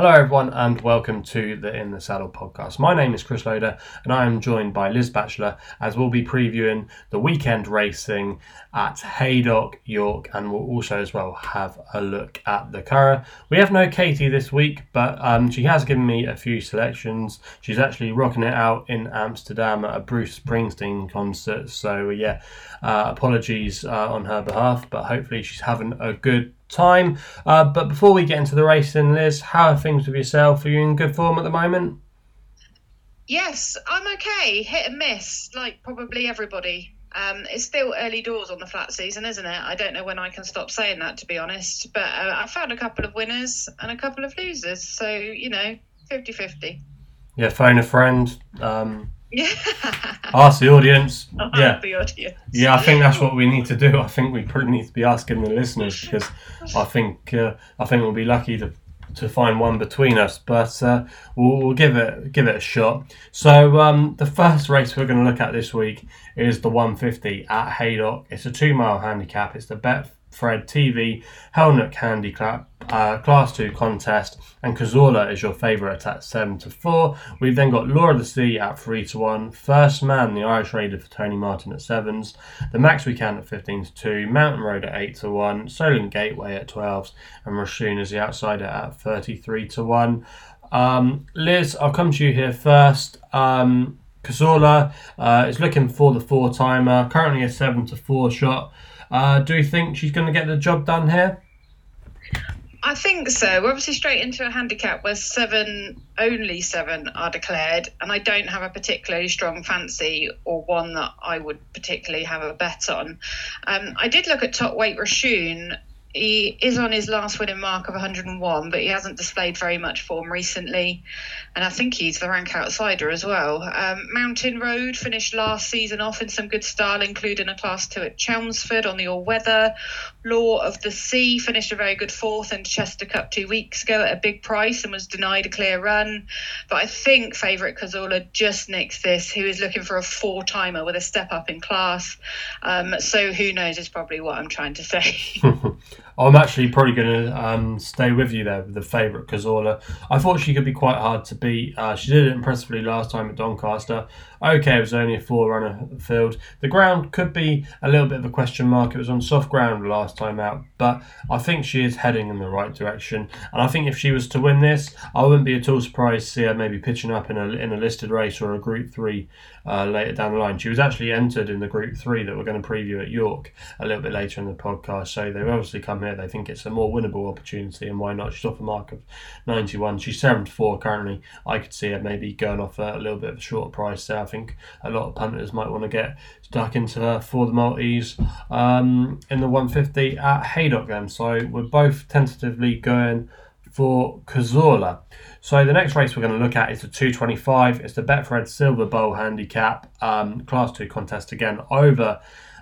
Hello, everyone, and welcome to the In the Saddle podcast. My name is Chris Loader, and I am joined by Liz Bachelor as we'll be previewing the weekend racing at Haydock, York, and we'll also as well have a look at the Curragh. We have no Katie this week, but um, she has given me a few selections. She's actually rocking it out in Amsterdam at a Bruce Springsteen concert, so yeah, uh, apologies uh, on her behalf, but hopefully she's having a good time. Uh, but before we get into the racing, Liz, how are things with yourself? Are you in good form at the moment? Yes, I'm okay. Hit and miss, like probably everybody. Um, it's still early doors on the flat season, isn't it? I don't know when I can stop saying that, to be honest. But uh, I found a couple of winners and a couple of losers. So, you know, 50 50. Yeah, phone a friend. Um, yeah. Ask the audience. yeah. The audience. Yeah, I think that's what we need to do. I think we probably need to be asking the listeners because I think uh, I think we'll be lucky to to find one between us, but uh, we'll, we'll, give it give it a shot. So um, the first race we're going to look at this week is the 150 at Haydock. It's a two mile handicap. It's the Bet Fred TV, Helnuck Handicap, uh, Class 2 contest, and Cazorla is your favourite at 7 to 4. We've then got of the Sea at 3 to 1, First Man, the Irish Raider for Tony Martin at 7s, The Max We Can at 15 to 2, Mountain Road at 8 to 1, Solent Gateway at 12s, and Roshoon is the outsider at 33 to 1. Um, Liz, I'll come to you here first. Um, Cazorla uh, is looking for the four timer, currently a 7 to 4 shot. Uh, do you think she's going to get the job done here? I think so. We're obviously straight into a handicap where seven, only seven are declared, and I don't have a particularly strong fancy or one that I would particularly have a bet on. Um, I did look at top weight Roshoon he is on his last winning mark of 101, but he hasn't displayed very much form recently. And I think he's the rank outsider as well. Um, Mountain Road finished last season off in some good style, including a class two at Chelmsford on the all weather. Law of the Sea finished a very good fourth in Chester Cup two weeks ago at a big price and was denied a clear run. But I think favourite Cazorla just nicks this, who is looking for a four timer with a step up in class. Um, so who knows is probably what I'm trying to say. I'm actually probably going to um, stay with you there with the favourite Cazorla. I thought she could be quite hard to beat. Uh, she did it impressively last time at Doncaster. Okay, it was only a four runner field. The ground could be a little bit of a question mark. It was on soft ground last time out, but I think she is heading in the right direction. And I think if she was to win this, I wouldn't be at all surprised to see her maybe pitching up in a, in a listed race or a Group 3 uh, later down the line. She was actually entered in the Group 3 that we're going to preview at York a little bit later in the podcast. So they've obviously come here. They think it's a more winnable opportunity, and why not? She's off a mark of 91. She's 74 currently. I could see her maybe going off a, little bit of a shorter price there. I think a lot of punters might want to get stuck into her for the Maltese um, in the 150 at Haydock then. So we're both tentatively going for Cazorla. So the next race we're going to look at is the 225. It's the Betfred Silver Bowl Handicap um, Class 2 contest again over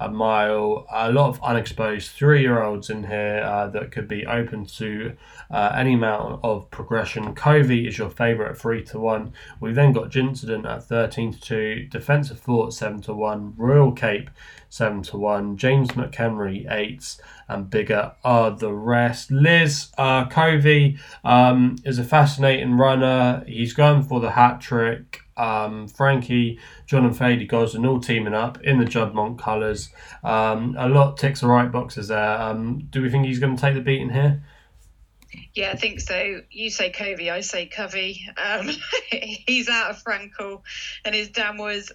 a mile. A lot of unexposed three year olds in here uh, that could be open to uh, any amount of progression. Covey is your favourite at 3 to 1. We've then got Gincident at 13 to 2, Defensive Fort 7 to 1, Royal Cape 7 to 1, James McHenry 8s, and bigger are the rest. Liz uh, Covey um, is a fascinating runner. He's going for the hat trick. Um, Frankie, John, and Thady Gosden all teaming up in the Juddmonte colours. Um, a lot ticks the right boxes there. Um, do we think he's going to take the beating here? Yeah, I think so. You say Covey, I say Covey. Um, he's out of Frankel, and his dam was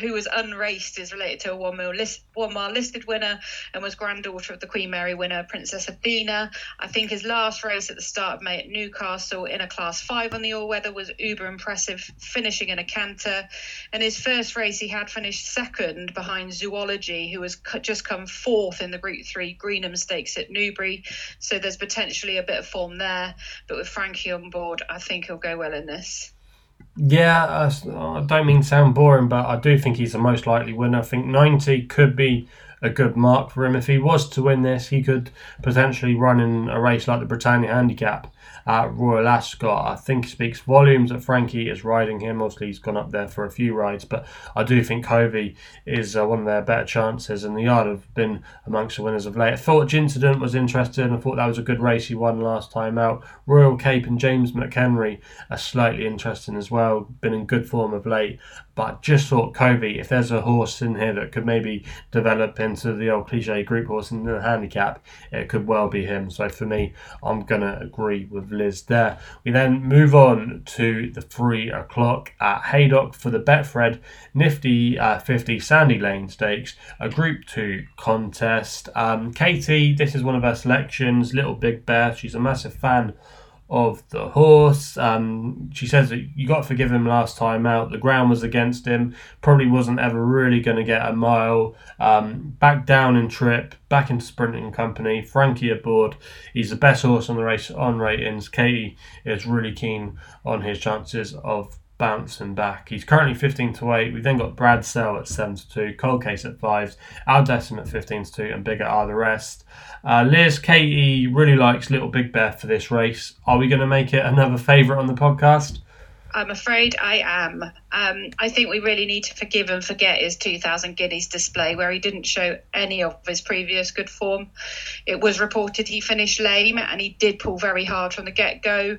who was unraced is related to a one mile list, one mile listed winner and was granddaughter of the Queen Mary winner, Princess Athena. I think his last race at the start of May at Newcastle in a class five on the all weather was uber impressive, finishing in a canter. And his first race, he had finished second behind Zoology, who has just come fourth in the Group Three Greenham Stakes at Newbury. So there's potentially a bit of form there. But with Frankie on board, I think he'll go well in this. Yeah, uh, I don't mean sound boring, but I do think he's the most likely winner. I think 90 could be a good mark for him. If he was to win this, he could potentially run in a race like the Britannia Handicap at Royal Ascot. I think speaks volumes that Frankie is riding him. Obviously, he's gone up there for a few rides, but I do think Covey is uh, one of their better chances, and the Yard have been amongst the winners of late. I thought Incident was interesting. I thought that was a good race he won last time out. Royal Cape and James McHenry are slightly interesting as well. Been in good form of late, but just thought Covey, if there's a horse in here that could maybe develop into the old cliche group horse in the handicap, it could well be him. So for me, I'm gonna agree with Liz there. We then move on to the three o'clock at Haydock for the Betfred Nifty uh, 50 Sandy Lane Stakes, a Group 2 contest. Um, Katie, this is one of her selections, Little Big Bear. She's a massive fan of the horse. Um, she says that you got to forgive him last time out. The ground was against him. Probably wasn't ever really going to get a mile. Um, back down in trip, back into sprinting company. Frankie aboard. He's the best horse on the race on ratings. Katie is really keen on his chances of bouncing back. He's currently 15 to 8. We've then got Bradsell at 7 to 2, Cold Case at 5, Al Decim at 15 to 2, and Bigger are the rest. Uh, Liz Katie really likes Little Big Bear for this race. Are we going to make it another favourite on the podcast? I'm afraid I am. Um, I think we really need to forgive and forget his 2000 Guineas display, where he didn't show any of his previous good form. It was reported he finished lame, and he did pull very hard from the get go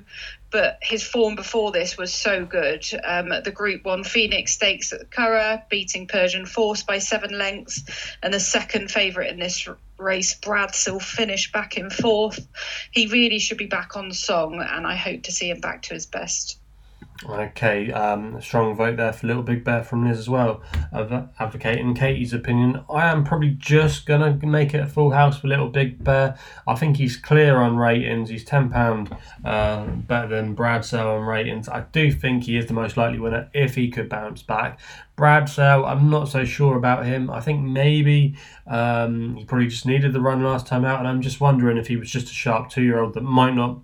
but his form before this was so good. Um, the Group One Phoenix Stakes at Curragh, beating Persian Force by seven lengths, and the second favourite in this race, Bradsell, finished back in fourth. He really should be back on song, and I hope to see him back to his best. Okay, um, strong vote there for Little Big Bear from Liz as well, of advocating Katie's opinion. I am probably just gonna make it a full house for Little Big Bear. I think he's clear on ratings. He's ten pound uh, better than Bradsell on ratings. I do think he is the most likely winner if he could bounce back. Bradsell, I'm not so sure about him. I think maybe um, he probably just needed the run last time out, and I'm just wondering if he was just a sharp two year old that might not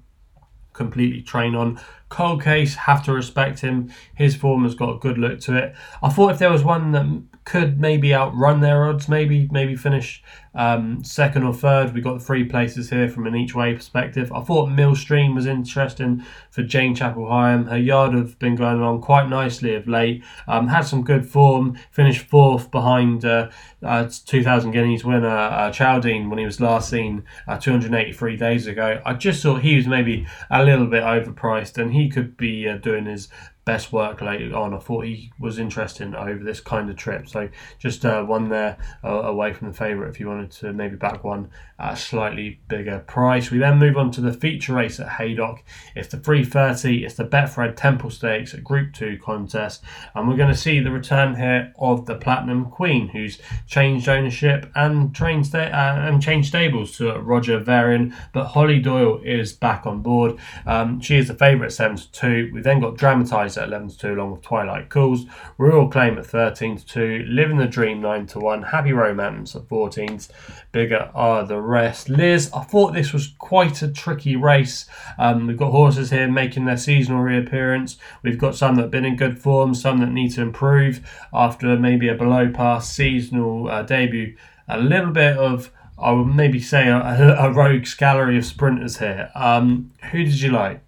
completely train on. Cold Case, have to respect him. His form has got a good look to it. I thought if there was one that could maybe outrun their odds, maybe maybe finish um, second or third. We got three places here from an each way perspective. I thought Millstream was interesting for Jane Chapple-Hyam. Her yard have been going along quite nicely of late. Um, had some good form. Finished fourth behind uh, uh, 2000 Guineas winner uh, when he was last seen uh, 283 days ago. I just thought he was maybe a little bit overpriced and he could be uh, doing his best work later on. I thought he was interesting over this kind of trip. So just uh, one there uh, away from the favourite if you wanted to maybe back one a slightly bigger price. We then move on to the feature race at Haydock. It's the 330, it's the Betfred Temple Stakes Group 2 contest. And we're going to see the return here of the Platinum Queen, who's changed ownership and trained sta- uh, and changed stables to Roger Varian. But Holly Doyle is back on board. Um, she is the favourite at 7 to 2. We then got Dramatised at 11 to 2, along with Twilight Calls. Royal Claim at 13 to 2. Living the Dream 9 to 1. Happy Romance at 14s. Bigger are the rest. Liz, I thought this was quite a tricky race. Um, we've got horses here making their seasonal reappearance. We've got some that have been in good form, some that need to improve after maybe a below par seasonal uh, debut. A little bit of I would maybe say a, a, rogues gallery of sprinters here. Um, who did you like?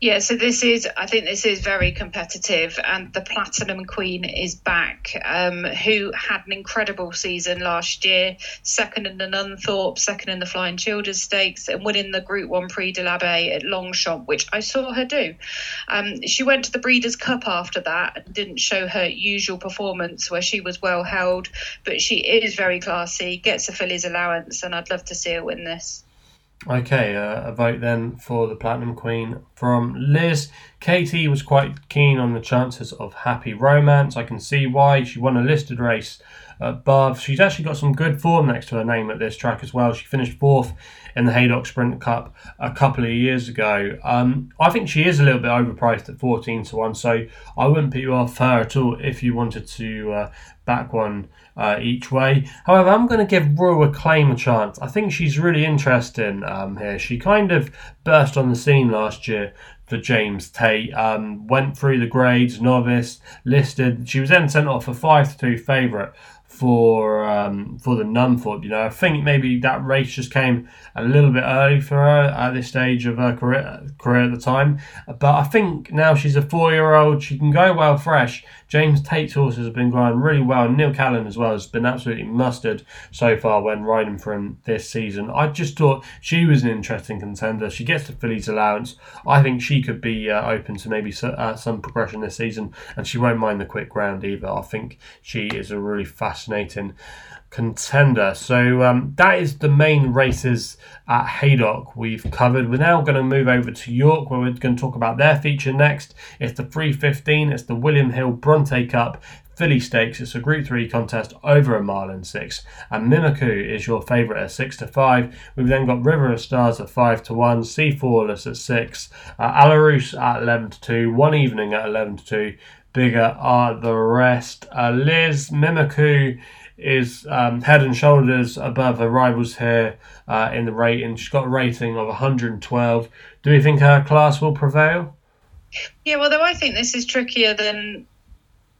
Yeah, so this is, I think this is very competitive, and the Platinum Queen is back, um, who had an incredible season last year, second in the Nunthorpe, second in the Flying Childers Stakes, and winning the Group 1 Prix de l'Abbaye at Longchamp, which I saw her do. Um, she went to the Breeders' Cup after that and didn't show her usual performance where she was well held, but she is very classy, gets a filly's allowance, and I'd love to see her win this. Okay, uh, a vote then for the Platinum Queen from Liz. Katie was quite keen on the chances of Happy Romance. I can see why. She won a listed race above. She's actually got some good form next to her name at this track as well. She finished fourth in the Haydock Sprint Cup a couple of years ago. Um, I think she is a little bit overpriced at 14 to 1, so I wouldn't put you off her at all if you wanted to uh, back one uh, each way. However, I'm going to give Rue a claim a chance. I think she's really interesting um, here. She kind of burst on the scene last year for James Tate. Um, went through the grades, novice, listed. She was then sent off a 5 to 2 favourite for um, for the Nunthorpe. You know, I think maybe that race just came a little bit early for her at this stage of her career, career at the time. But I think now she's a four year old. She can go well fresh. James Tate's horses have been going really well. Neil Callan as well has been absolutely mustard so far when riding for him this season. I just thought she was an interesting contender. She gets the fillies allowance. I think she could be uh, open to maybe uh, some progression this season, and she won't mind the quick ground either. I think she is a really fascinating contender. So um, that is the main races at Haydock we've covered. We're now going to move over to York where we're going to talk about their feature next. It's the 315, it's the William Hill Bronte Cup. Filly Stakes. It's a Group Three contest over a mile and six, and Mimikyu is your favourite at six to five. We've then got River of Stars at five to one, Sea Flawless at six, uh, Alarus at eleven to two, One Evening at eleven to two. Bigger are the rest. Uh, Liz Mimikyu is um, head and shoulders above her rivals here uh, in the rating. She's got a rating of 112. Do you think her class will prevail? Yeah, well, though I think this is trickier than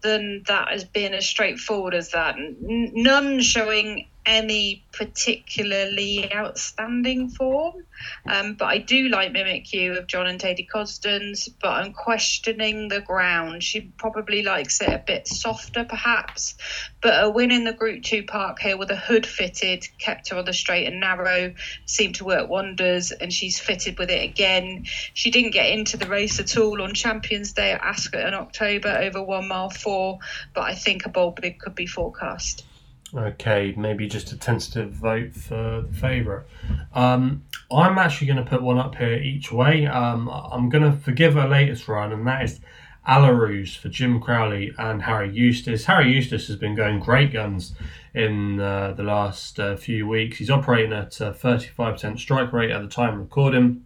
than that as being as straightforward as that. None showing any particularly outstanding form. Um, but I do like Mimikyu of John and Thady Gosden's, but I'm questioning the ground. She probably likes it a bit softer, perhaps. But a win in the Group 2 Park here with a hood fitted kept her on the straight and narrow, seemed to work wonders, and she's fitted with it again. She didn't get into the race at all on Champions Day at Ascot in October over one mile four, but I think a bold bid could be forecast. Okay, maybe just a tentative vote for the favourite. Um, I'm actually going to put one up here each way. Um, I'm going to forgive her latest run, and that is Alarus for Jim Crowley and Harry Eustace. Harry Eustace has been going great guns in uh, the last uh, few weeks. He's operating at a 35% strike rate at the time of recording.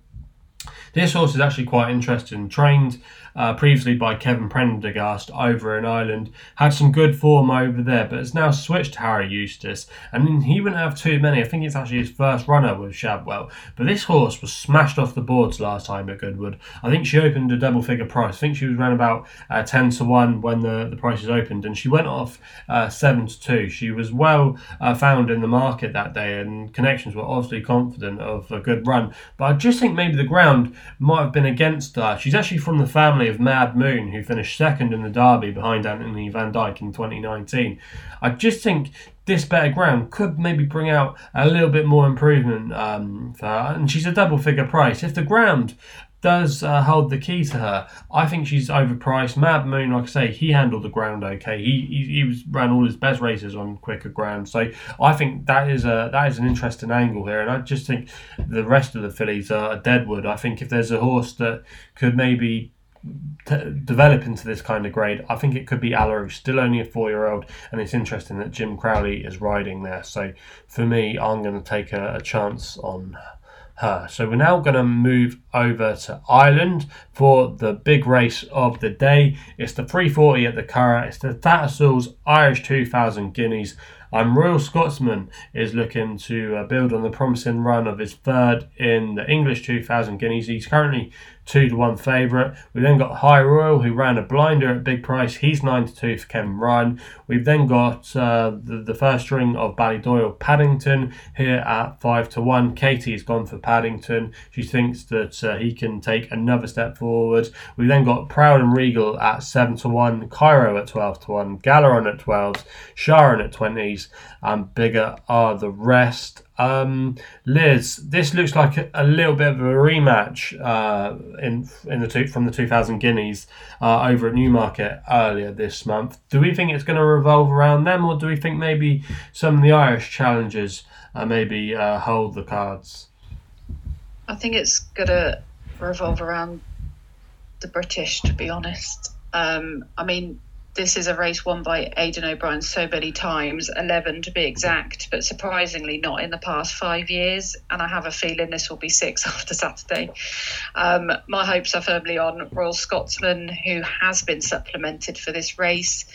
This horse is actually quite interesting. Trained uh, previously by Kevin Prendergast over in Ireland. Had some good form over there, but has now switched to Harry Eustace. And he wouldn't have too many. I think it's actually his first runner with Shadwell. But this horse was smashed off the boards last time at Goodwood. I think she opened a double figure price. I think she was around about uh, 10 to 1 when the, the prices opened. And she went off uh, 7 to 2. She was well uh, found in the market that day, and connections were obviously confident of a good run. But I just think maybe the ground might have been against her. She's actually from the family of Mad Moon, who finished second in the Derby behind Anthony Van Dyck in 2019. I just think this better ground could maybe bring out a little bit more improvement um, for her. And she's a double figure price. If the ground does uh, hold the key to her. I think she's overpriced. Mad Moon, like I say, he handled the ground okay. He, he he was ran all his best races on quicker ground. So I think that is a that is an interesting angle here. And I just think the rest of the fillies are deadwood. I think if there's a horse that could maybe develop into this kind of grade, I think it could be Alaro, still only a four year old, and it's interesting that Jim Crowley is riding there. So for me, I'm going to take a, a chance on her. So we're now going to move over to Ireland for the big race of the day. It's the 340 at the Curragh. It's the Tattersalls Irish 2000 Guineas. I'm Royal Scotsman is looking to uh, build on the promising run of his third in the English 2000 Guineas. He's currently two to one favourite. We then got High Royal, who ran a blinder at big price. He's nine to two for Kevin Ryan. We've then got uh, the, the first string of Ballydoyle Paddington here at five to one. Katie's gone for Paddington. She thinks that uh, he can take another step forward. We've then got Proud and Regal at seven to one. Cairo at twelve to one. Galeron at twelve. Sharon at twenties. And bigger are the rest. Um, Liz, this looks like a, a, little bit of a rematch uh, in in the two, from the 2000 Guineas uh, over at Newmarket earlier this month. Do we think it's going to revolve around them, or do we think maybe some of the Irish challengers uh, maybe uh, hold the cards? I think it's going to revolve around the British, to be honest. Um, I mean, this is a race won by Aidan O'Brien so many times, 11 to be exact, but surprisingly not in the past five years. And I have a feeling this will be six after Saturday. Um, my hopes are firmly on Royal Scotsman, who has been supplemented for this race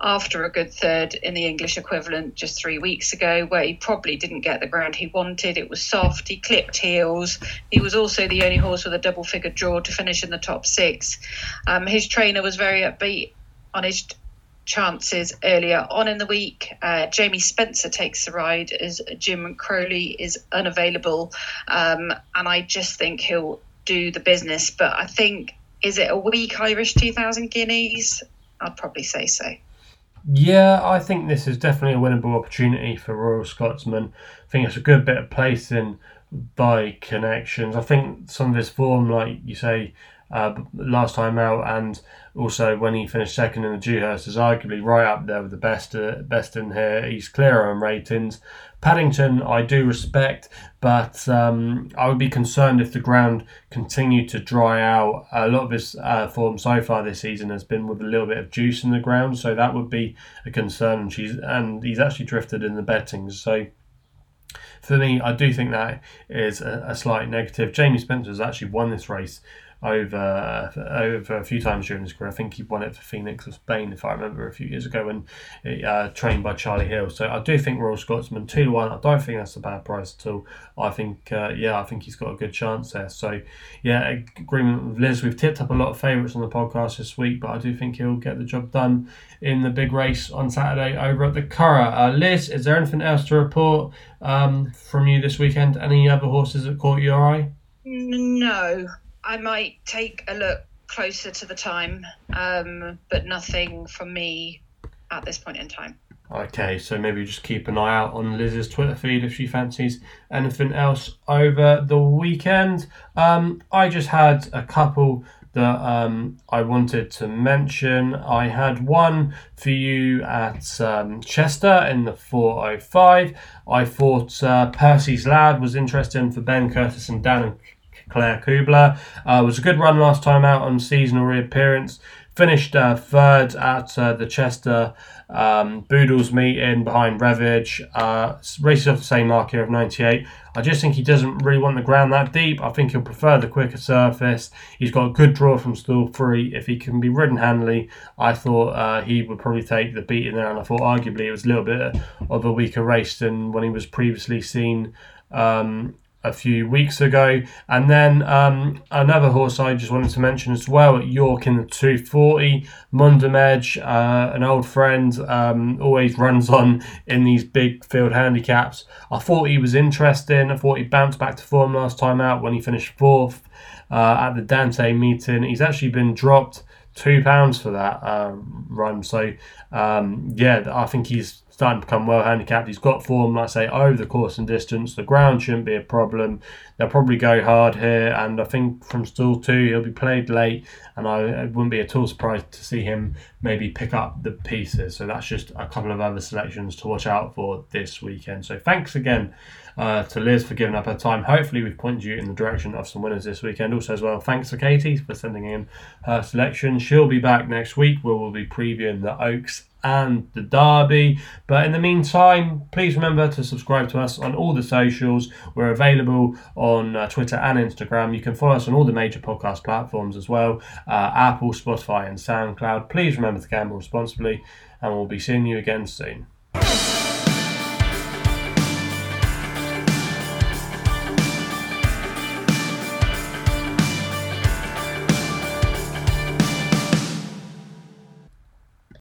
after a good third in the English equivalent just three weeks ago, where he probably didn't get the ground he wanted. It was soft, he clipped heels. He was also the only horse with a double figure draw to finish in the top six. Um, his trainer was very upbeat on his chances earlier on in the week. Uh, Jamie Spencer takes the ride as Jim Crowley is unavailable. Um, and I just think he'll do the business. But I think, is it a weak Irish 2000 guineas? I'd probably say so. Yeah, I think this is definitely a winnable opportunity for Royal Scotsman. I think it's a good bit of placing by connections. I think some of his form, like you say, uh, last time out, and also when he finished second in the Dewhurst, is arguably right up there with the best uh, best in here. He's clear on ratings. Paddington, I do respect, but um, I would be concerned if the ground continued to dry out. A lot of his uh, form so far this season has been with a little bit of juice in the ground, so that would be a concern. And, she's, and he's actually drifted in the bettings, so for me, I do think that is a, a slight negative. Jamie Spencer has actually won this race over over a few times during his career. I think he won it for Phoenix of Spain, if I remember, a few years ago, when uh, trained by Charlie Hills. So I do think Royal Scotsman two to one. I don't think that's a bad price at all. I think uh, yeah, I think he's got a good chance there. So yeah, agreement with Liz. We've tipped up a lot of favourites on the podcast this week, but I do think he'll get the job done in the big race on Saturday over at the Curragh. Uh, Liz, is there anything else to report um, from you this weekend? Any other horses that caught your eye? No, I might take a look closer to the time, um, but nothing from me at this point in time. Okay, so maybe just keep an eye out on Liz's Twitter feed if she fancies anything else over the weekend. Um, I just had a couple that um, I wanted to mention. I had one for you at um, Chester in the 405. I thought uh, Percy's Lad was interesting for Ben Curtis and Dan Claire Kubler. Uh, was a good run last time out on seasonal reappearance. Finished uh, third at uh, the Chester um, Boodles meeting behind Revage. Uh, races off the same mark here of 98. I just think he doesn't really want the ground that deep. I think he'll prefer the quicker surface. He's got a good draw from stall three. If he can be ridden handily, I thought uh, he would probably take the beating there. And I thought arguably it was a little bit of a weaker race than when he was previously seen um, a few weeks ago. And then um, another horse I just wanted to mention as well at York in the 240, Mundham Edge, uh, an old friend, um, always runs on in these big field handicaps. I thought he was interesting. I thought he bounced back to form last time out when he finished fourth uh, at the Dante meeting. He's actually been dropped two pounds for that uh, run. So um, yeah, I think he's starting to become well handicapped. He's got form, like I say, over the course and distance. The ground shouldn't be a problem. They'll probably go hard here, and I think from stall two he'll be played late, and I, I wouldn't be at all surprised to see him maybe pick up the pieces. So that's just a couple of other selections to watch out for this weekend. So thanks again uh, to Liz for giving up her time. Hopefully, we've pointed you in the direction of some winners this weekend. Also, as well, thanks to Katie for sending in her selection. She'll be back next week where we'll be previewing the Oaks and the Derby. But in the meantime, please remember to subscribe to us on all the socials. We're available on uh, Twitter and Instagram. You can follow us on all the major podcast platforms as well uh, Apple, Spotify, and SoundCloud. Please remember to gamble responsibly, and we'll be seeing you again soon.